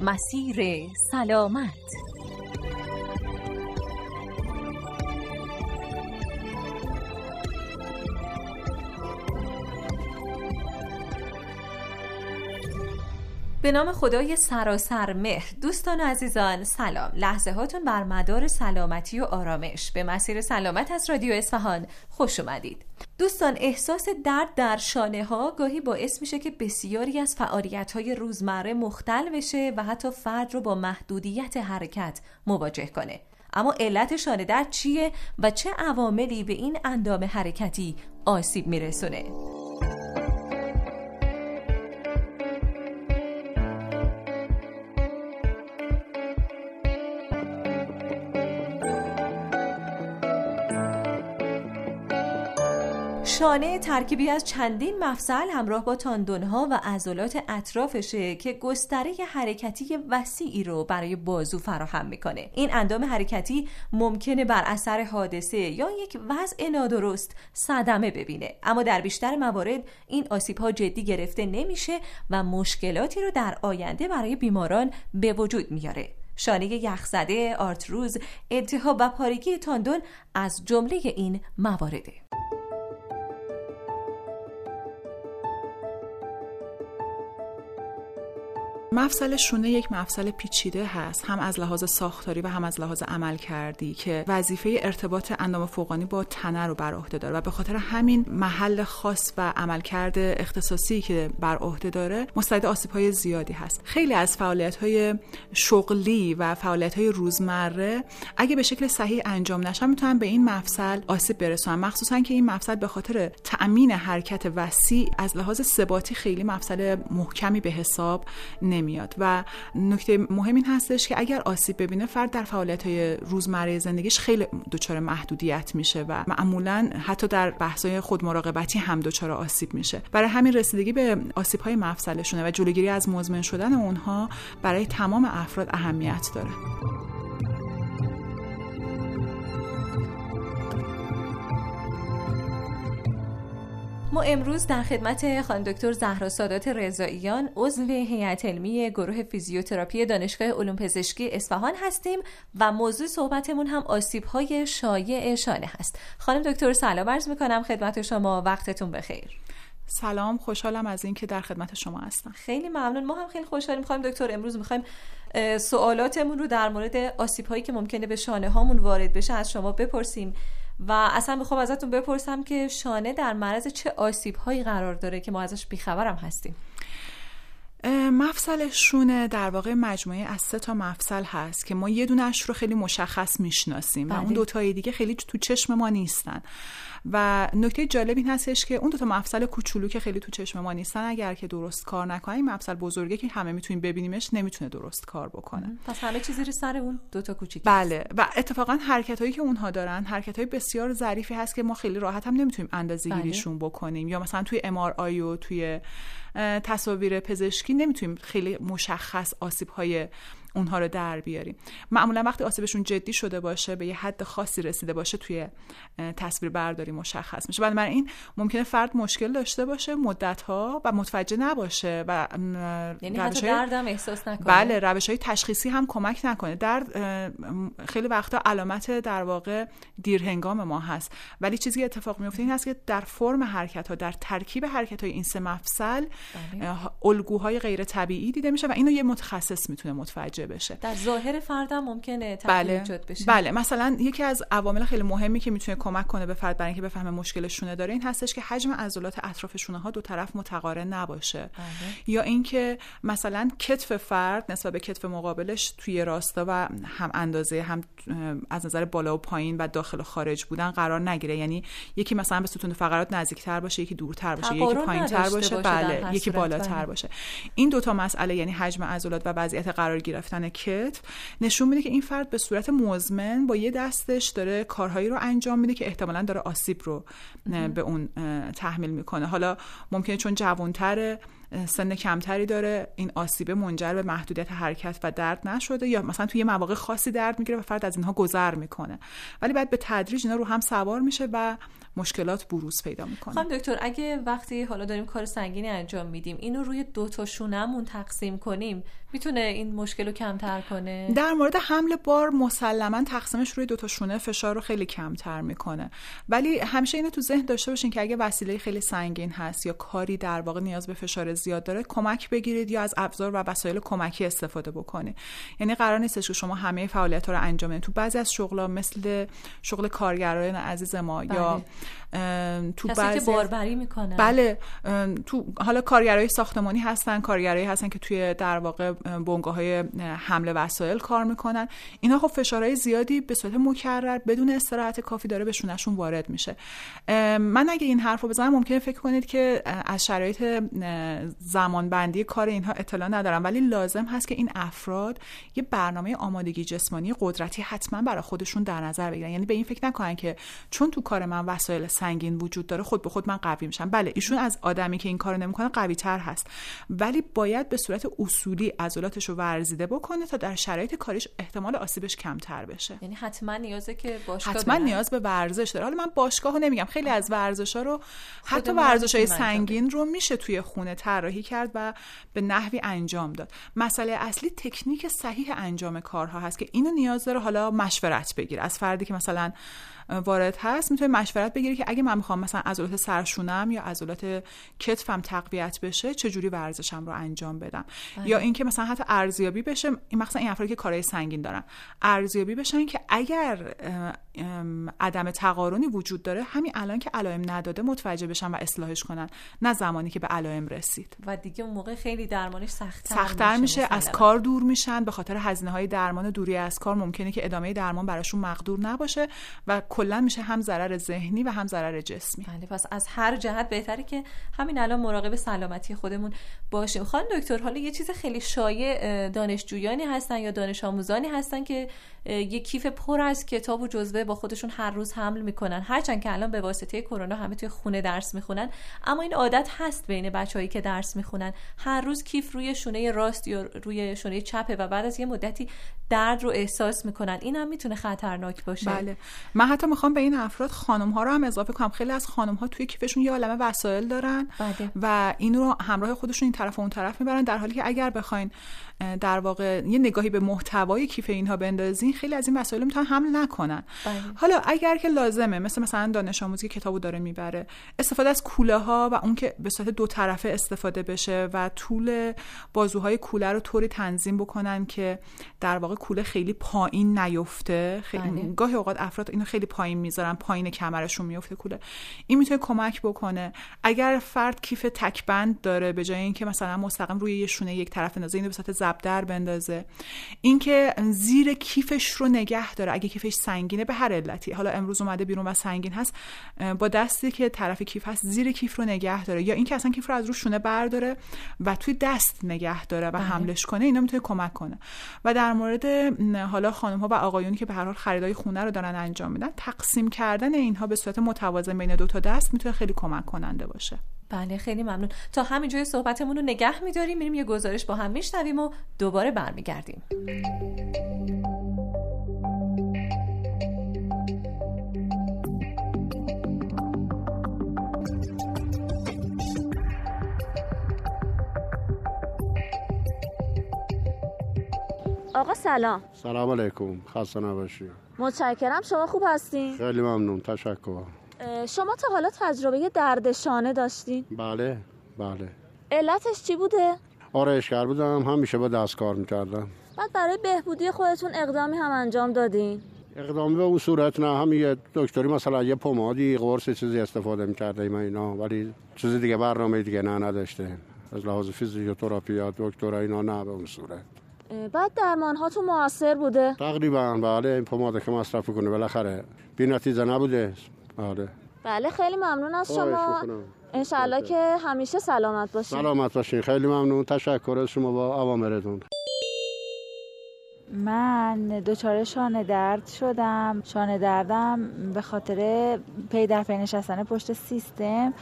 مسیر سلامت. به نام خدای سراسر مهر. دوستان عزیزان سلام. لحظه هاتون بر مدار سلامتی و آرامش. به مسیر سلامت از رادیو اصفهان خوش اومدید. دوستان احساس درد در شانه ها گاهی باعث میشه که بسیاری از فعالیت های روزمره مختل بشه و حتی فرد رو با محدودیت حرکت مواجه کنه. اما علت شانه درد چیه و چه عواملی به این اندام حرکتی آسیب میرسونه؟ شانه ترکیبی از چندین مفصل همراه با تاندونها و عضلات اطرافشه که گستره حرکتی وسیعی رو برای بازو فراهم می‌کنه. این اندام حرکتی ممکنه بر اثر حادثه یا یک وضع نادرست صدمه ببینه. اما در بیشتر موارد این آسیب ها جدی گرفته نمیشه و مشکلاتی رو در آینده برای بیماران به وجود میاره. شانه یخزده، آرتروز، التهاب و پارگی تاندون از جمله این موارده. مفصل شونه یک مفصل پیچیده هست هم از لحاظ ساختاری و هم از لحاظ عمل کردی که وظیفه ارتباط اندام فوقانی با تنه رو بر عهده داره و به خاطر همین محل خاص و عملکرد اختصاصی که بر عهده داره مستعد آسیب های زیادی هست. خیلی از فعالیت های شغلی و فعالیت های روزمره اگه به شکل صحیح انجام نشن می‌تونن به این مفصل آسیب برسونن. مخصوصا که این مفصل به خاطر تأمین حرکت وسیع از لحاظ ثباتی خیلی مفصل محکمی به حساب نمی نمیاد و نکته مهم این هستش که اگر آسیب ببینه فرد در فعالیت های روزمره زندگیش خیلی دچار محدودیت میشه و معمولا حتی در بحث‌های خود مراقبتی هم دچار آسیب میشه. برای همین رسیدگی به آسیب های مفصلشونه و جلوگیری از مزمن شدن اونها برای تمام افراد اهمیت داره. ما امروز در خدمت خانم دکتر زهرا سادات رضاییان عضو هیئت علمی گروه فیزیوتراپی دانشگاه علوم پزشکی اصفهان هستیم و موضوع صحبتمون هم آسیب های شایع شانه هست. خانم دکتر سلام عرض می‌کنم. خدمت شما وقتتون بخیر. سلام خوشحالم از اینکه در خدمت شما هستم. خیلی ممنون. ما هم خیلی خوشحالیم. خانم دکتر امروز می‌خوایم سوالاتمون رو در مورد آسیب هایی که ممکنه به شانه هامون وارد بشه از شما بپرسیم. و اصلا می‌خوام ازتون بپرسم که شانه در معرض چه آسیب هایی قرار داره که ما ازش بیخبرم هستیم. مفصل شونه در واقع مجموعه از سه تا مفصل هست که ما یه دونش رو خیلی مشخص می‌شناسیم و اون بله. دوتای دیگه خیلی تو چشم ما نیستن. و نکته جالب این هستش که اون دو تا مفصل کوچولو که خیلی تو چشم ما نیستن اگر که درست کار نکنن این مفصل بزرگه که همه می‌تونیم ببینیمش نمی‌تونه درست کار بکنه. پس همه چیزی رو سر اون دو تا کوچیک بله. و اتفاقا حرکت هایی که اونها دارن حرکت های بسیار ظریفی هست که ما خیلی راحت هم نمی‌تونیم اندازه‌گیریشون بله. بکنیم. یا مثلا توی ام آی و توی تصاویر پزشکی. نمی‌تونیم خیلی مشخص آسیب های اونها رو در بیاریم. معمولا وقتی آسیبشون جدی شده باشه به یه حد خاصی رسیده باشه توی تصویر برداری مشخص میشه. من این ممکنه فرد مشکل داشته باشه مدت ها و متوجه نباشه و یعنی حتی دردم احساس نکنه. بله روش های تشخیصی هم کمک نکنه. درد خیلی وقتا علامت در واقع دیرهنگام ما هست. ولی چیزی اتفاق میفته این هست که در فرم حرکت ها در ترکیب حرکت های این سه مفصل بله. الگوهای غیر طبیعی دیده میشه و اینو یه متخصص می‌تونه متوجه بشه. در ظاهر فردم ممکنه بله. بشه. بله. مثلا یکی از عوامل خیلی مهمی که می‌تونه کمک کنه به فرد برای اینکه بفهمه مشکل شونه داره این هستش که حجم عضلات اطراف شونه ها دو طرف متقارن نباشه. بله. یا اینکه مثلا کتف فرد نسبت به کتف مقابلش توی راستا و هم اندازه هم از نظر بالا و پایین و داخل و خارج بودن قرار نگیره. یعنی یکی مثلا به ستون فقرات نزدیکتر باشه یکی دورتر باشه یکی پایینتر باشه, باشه بله. یکی بالاتر بله. باشه. این دوتا مسئله یعنی حجم عضلات و وضعیت قرار گرفتن کتف نشون میده که این فرد به صورت مزمن با یه دستش داره کارهایی رو انجام میده که احتمالا داره آسیب رو به اون تحمیل می‌کنه. حالا ممکنه چون جوانتره سن کمتری داره این آسیبه منجر به محدودیت حرکت و درد نشده یا مثلا توی مواقع خاصی درد می‌گیره و فرد از اینها گذر می‌کنه. ولی بعد به تدریج اینا رو هم سوار میشه و مشکلات بروز پیدا می‌کنه. خانم دکتر اگه وقتی حالا داریم کار سنگینی انجام میدیم اینو روی دو تا شونمون تقسیم کنیم می‌تونه این مشکل رو کمتر کنه؟ در مورد حمل بار مسلما تقسیمش روی دو تا شونه فشار رو خیلی کمتر می‌کنه. ولی همیشه اینو تو ذهن داشته باشین که اگه وسیله خیلی سنگین هست یا کاری در واقع نیاز به فشار زیاد داره کمک بگیرید یا از ابزار و وسایل کمکی استفاده بکنید یعنی قرار نیست که شما همه فعالیت رو انجام بدید تو بعضی از شغل‌ها مثل شغل کارگران عزیز ما بله. یا تو بعضی که باربری می‌کنن بله تو حالا کارگرای ساختمانی هستن کارگرایی هستن که توی در واقع بنگاه های حمل وسایل کار می‌کنن. اینا خب فشارهای زیادی به صورت مکرر بدون استراحت کافی داره به شونشون وارد میشه. من اگه این حرف رو بزنم ممکنه فکر کنید که از شرایط زمان بندی کار اینها اطلاع ندارم. ولی لازم هست که این افراد یه برنامه آمادگی جسمانی قدرتی حتما برای خودشون در نظر بگیرن. یعنی به این فکر نکنن که چون تو کار من وسایل سنگین وجود داره خود به خود من قوی میشم. بله ایشون از آدمی که این کارو نمی‌کنه قوی تر هست. ولی باید به صورت اصولی عضلاتش رو ورزیده بکنه تا در شرایط کاریش احتمال آسیبش کمتر بشه. یعنی حتما نیازه که باشگاه حتما نیاز به ورزش داره. حالا من باشگاهو نمیگم خیلی از ورزش ها رو حتی ورزش های سنگین رو میشه توی خونه طراحی کرد و به نحوی انجام داد. مسئله اصلی تکنیک صحیح انجام کارها هست که اینو نیاز داره حالا مشورت بگیر از فردی که مثلا وارد هست. می‌تونه مشورت بگیری که اگه من می‌خوام مثلا عضلات سرشونم یا عضلات کتفم تقویت بشه چه جوری ورزشم رو انجام بدم؟ بله. یا اینکه مثلا حتی ارزیابی بشه این مثلا این افرادی که کارهای سنگین دارن. ارزیابی بشن که اگر عدم تقارنی وجود داره همین الان که علائم نداده متوجه بشن و اصلاحش کنن نه زمانی که به علائم رسید. و دیگه اون موقع خیلی درمانش سختتر, سختتر میشه, میشه. از کار دور میشن به خاطر هزینه های درمان دوری از کار. ممکنه که ادامه درمان براشون مقدور نباشه و کلا میشه هم ضرر ذهنی و هم ضرر جسمی. بله پس از هر جهت بهتره که همین الان مراقب سلامتی خودمون باشیم. خانم دکتر حالا یه چیز خیلی شایع دانشجویانی هستن یا دانش آموزانی هستن که یه کیف پر از کتاب و جزوه با خودشون هر روز حمل می‌کنن. هرچند که الان به واسطه کرونا همه توی خونه درس می‌خونن اما این عادت هست بین بچههایی که درس می‌خونن. هر روز کیف روی شونه راست یا روی شونه چپه و بعد از یه مدتی درد رو احساس می‌کنن. این هم می‌تونه خطرناک باشه. بله. من حتی می‌خوام به این افراد خانم ها رو هم اضافه کنم. خیلی از خانم ها توی کیفشون یه عالمه وسایل دارن بله. و این رو همراه خودشون این طرف و اون طرف می‌برن. در حالی که اگر بخواین در واقع یه نگاهی به محتوای کیف اینها بندازین خیلی از این وسایل می‌تونن حمل نکنن. بله. حالا اگر که لازمه مثل مثلا دانش آموزی که کتابو داره می‌بره استفاده از کوله ها و اون که به صورت دو طرفه استفاده بشه و طول بازوهای کوله رو طوری تنظیم بکنن که در واقع کوله خیلی پایین نیفته. خیلی بله. گاهی اوقات افراد اینو خیلی پایین می‌ذارن پایین کمرشون میفته کوله. این می‌تونه کمک بکنه. اگر فرد کیف تکبند داره به جای اینکه مثلا مستقیم روی یه شونه یک طرف اندازه اینو به صورت در بندازه. اینکه زیر کیفش رو نگه داره. اگه کیفش سنگینه به هر علتی. حالا امروز اومده بیرون و سنگین هست. با دستی که طرف کیف هست زیر کیف رو نگه داره. یا اینکه اصلا کیف رو از رو شونه برداره و توی دست نگه داره و بله. حملش کنه اینا می‌تونه کمک کنه. و در مورد حالا خانم ها و آقایونی که به هر حال خریدای خونه رو دارن انجام میدن تقسیم کردن اینها به صورت متوازن بین دو تا دست می‌تونه خیلی کمک کننده باشه. بله خیلی ممنون. تا همینجای صحبتمون رو نگه میداریم میریم یه گزارش با هم میشنویم و دوباره برمیگردیم. آقا سلام. سلام علیکم. خسته نباشی. متشکرم. شما خوب هستین؟ خیلی ممنون. تشکر. شما تا حالا تجربه درد شانه داشتین؟ بله بله. علتش چی بوده؟ آرایشگر بودم. همیشه با دست کار می‌کردم. بعد برای بهبودی خودتون اقدامی هم انجام دادین؟ اقدامی به اون صورت نه. همین یه دکتری مثلا یه پمادی قرص چیزی استفاده می‌کرده اینا اینا. ولی چیز دیگه برنامه دیگه نه نداشته از لحاظ فیزیوتراپی یا دکتر اینا نه به اون صورت. بعد درمان ها تو موثر بوده. تقریبا بله این پماده که مصرف کنه بالاخره بی نتیجه نبوده. بله. بله خیلی ممنون از شما. انشالله که همیشه سلامت باشین سلامت باشین. خیلی ممنون. تشکر از شما با اوامرتون من دچار شانه درد شدم. شانه دردم به خاطر پی در پی نشستن پشت سیستم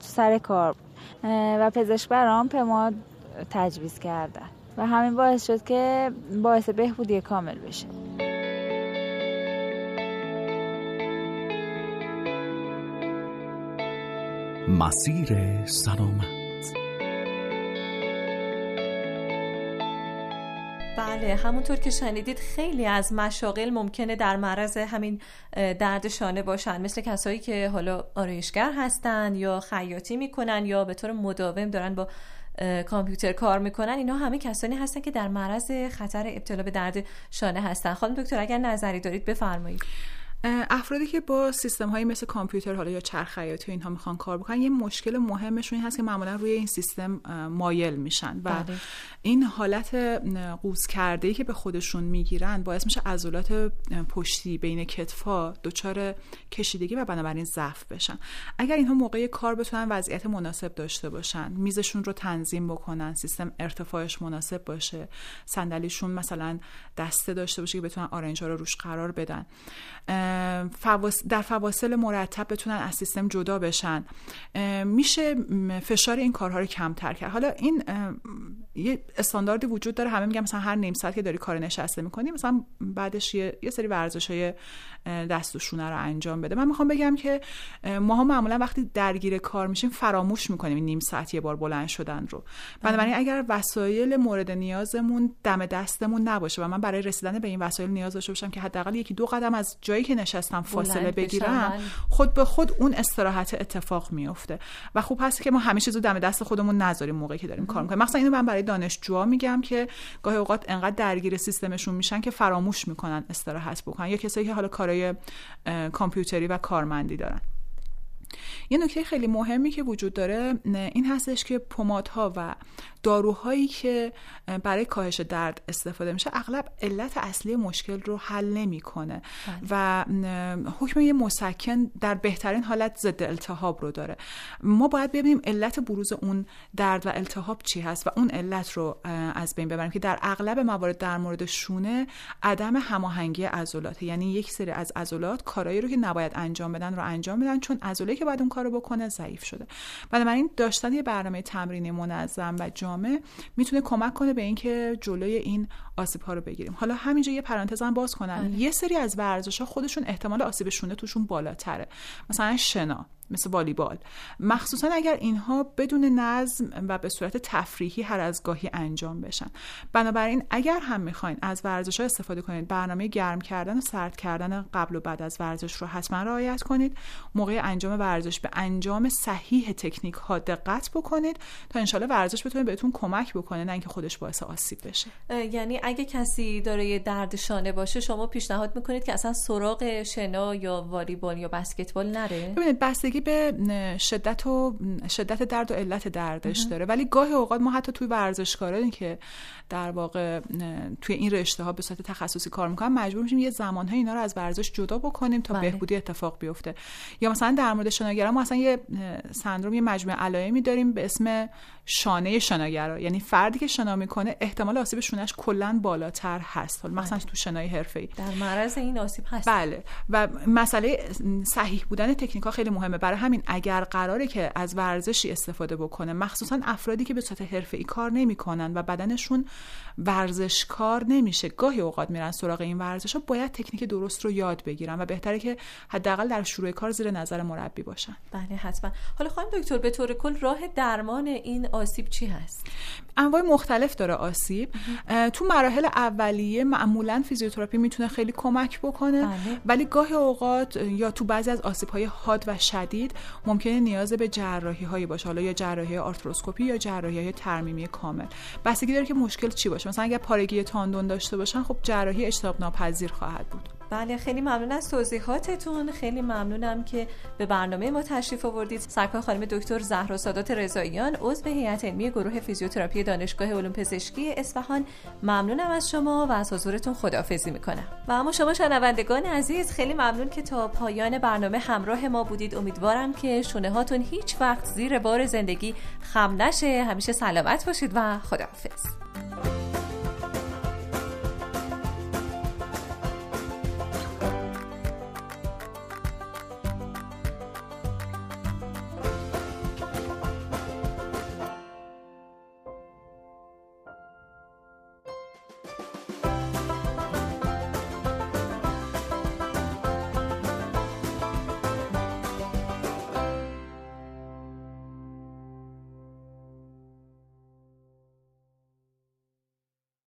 سر کار و پزشک برام پماد تجویز کردن و همین باعث شد که باعث بهبودی کامل بشه. مسیر سلامت. بله همونطور که شنیدید خیلی از مشاغل ممکنه در معرض همین درد شانه باشن. مثل کسایی که حالا آرایشگر هستن یا خیاطی می‌کنن یا به طور مداوم دارن با کامپیوتر کار می‌کنن اینا همه کسانی هستن که در معرض خطر ابتلا به درد شانه هستن. خانم دکتر اگر نظری دارید بفرمایید. افرادی که با سیستم هایی مثل کامپیوتر حالا یا چرخ خیاطی اینها می‌خوان کار بکنن یه مشکل مهمشون این هست که معمولا روی این سیستم مایل میشن و بله. این حالت قوز کرده ای که به خودشون می‌گیرن باعث میشه عضلات پشتی بین کتفا دچار کشیدگی و بنابراین ضعف بشن اگر اینها موقع کار بتونن وضعیت مناسب داشته باشن میزشون رو تنظیم بکنن سیستم ارتفاعش مناسب باشه صندلیشون مثلا دسته داشته باشه که بتونن آرنج رو روش قرار بدن در فواصل مرتب بتونن از سیستم جدا بشن. میشه فشار این کارها رو کمتر کرد. حالا این یه استانداردی وجود داره. همه میگن مثلا هر نیم ساعت که داری کار نشسته می‌کنی مثلا بعدش یه, یه سری ورزش های دست و شونه رو انجام بده. من می‌خوام بگم که ما معمولا وقتی درگیر کار میشیم فراموش می‌کنیم نیم ساعت یه بار بلند شدن رو. بنابراین اگر وسایل مورد نیازمون دم دستمون نباشه و من برای رسیدن به این وسایل نیاز داشته باشم که حداقل یکی دو قدم از جایی که نشستم فاصله بگیرم خود به خود اون استراحت اتفاق میفته و خوب هست که ما همه چیزو دم دست خودمون نذاریم موقعی که داریم کار می‌کنیم. مثلا اینو من برای دانشجوها میگم که گاهی اوقات انقدر درگیر سیستمشون میشن که فراموش می‌کنن استراحت بکنن. یا کسایی که حالا کارهای کامپیوتری و کارمندی دارن. یه نکته خیلی مهمی که وجود داره این هستش که پمادها و داروهایی که برای کاهش درد استفاده میشه اغلب علت اصلی مشکل رو حل نمی‌کنه بله. و حکم یه مسکن در بهترین حالت ضد التهاب رو داره ما باید ببینیم علت بروز اون درد و التهاب چی هست و اون علت رو از بین ببریم که در اغلب موارد در مورد شونه عدم هماهنگی عضلات یعنی یک سری از عضلات کارایی رو که نباید انجام بدن رو انجام بدن چون عضله که باید اون کارو بکنه ضعیف شده. بنابراین داشتن یه برنامه تمرینی منظم و جامع می‌تونه کمک کنه به اینکه جلوی این آسیب ها رو بگیریم. حالا همینجا یه پرانتزم باز کنم. بله. یه سری از ورزش ها خودشون احتمال آسیب شونه توشون بالاتره. مثلا شنا. مثل والیبال. مخصوصا اگر اینها بدون نظم و به صورت تفریحی هر از گاهی انجام بشن. بنابراین اگر هم می‌خواین از ورزش ها استفاده کنید برنامه گرم کردن و سرد کردن قبل و بعد از ورزش رو حتما رعایت کنید. موقع انجام ورزش به انجام صحیح تکنیک ها دقت بکنید تا انشالله ورزش بتونه بهتون کمک بکنه نه اینکه خودش باعث آسیب بشه. یعنی اگه کسی داره درد شانه باشه شما پیشنهاد می‌کنید که اصلا سراغ شنا یا والیبال یا بسکتبال نره؟ ببینید بستگی به شدت و شدت درد و علت دردش داره. ولی گاهی اوقات ما حتی توی ورزشکارانی که در واقع توی این رشته ها به صورت تخصصی کار می‌کنن مجبور میشیم یه زمانهای اینا رو از ورزش جدا بکنیم تا بله. بهبودی اتفاق بیفته. یا مثلا در مورد شناگرا ما اصلا یه سندروم یه مجموعه علائمی داریم به اسم شانه شناگرا. یعنی فردی که شنا می‌کنه احتمال آسیب شونش کلا بالاتر هست. حالا مثلا بله. تو شنای حرفه‌ای. در معرض این آسیب هست. بله. و مسئله صحیح بودن تکنیک ها خیلی مهمه. برای همین اگر قراره که از ورزشی استفاده بکنه مخصوصا افرادی که به صورت حرفه‌ای کار نمی‌کنن و بدنشون ورزشکار نمیشه گاهی اوقات میرن سراغ این ورزش ها باید تکنیک درست رو یاد بگیرن و بهتره که حداقل در شروع کار زیر نظر مربی باشن. بله حتما. حالا خانم دکتر به طور کل راه درمان این آسیب چی هست؟ انواع مختلف داره آسیب. تو مراحل اولیه معمولا فیزیوتراپی می‌تونه خیلی کمک بکنه. بله. ولی گاهی اوقات یا تو بعضی از آسیب های حاد و شدید ممکنه نیاز به جراحی هایی باشه حالا یا جراحی آرتروسکوپی یا جراحی های ترمیمی کامل. بستگی داره که مشکل چی باشه. مثلا اگر پارگی تاندون داشته باشن خب جراحی اجتناب ناپذیر خواهد بود. بله خیلی ممنون از توضیحاتتون. خیلی ممنونم که به برنامه ما تشریف آوردید. سرکار خانم دکتر زهرا سادات رضاییان عضو هیئت علمی گروه فیزیوتراپی دانشگاه علوم پزشکی اصفهان. ممنونم از شما و از حضورتون خداحافظی می‌کنم. و اما شما شنوندگان عزیز خیلی ممنون که تا پایان برنامه همراه ما بودید. امیدوارم که شونه هاتون هیچ وقت زیر بار زندگی خم نشه. همیشه سلامت باشید و خداحافظ.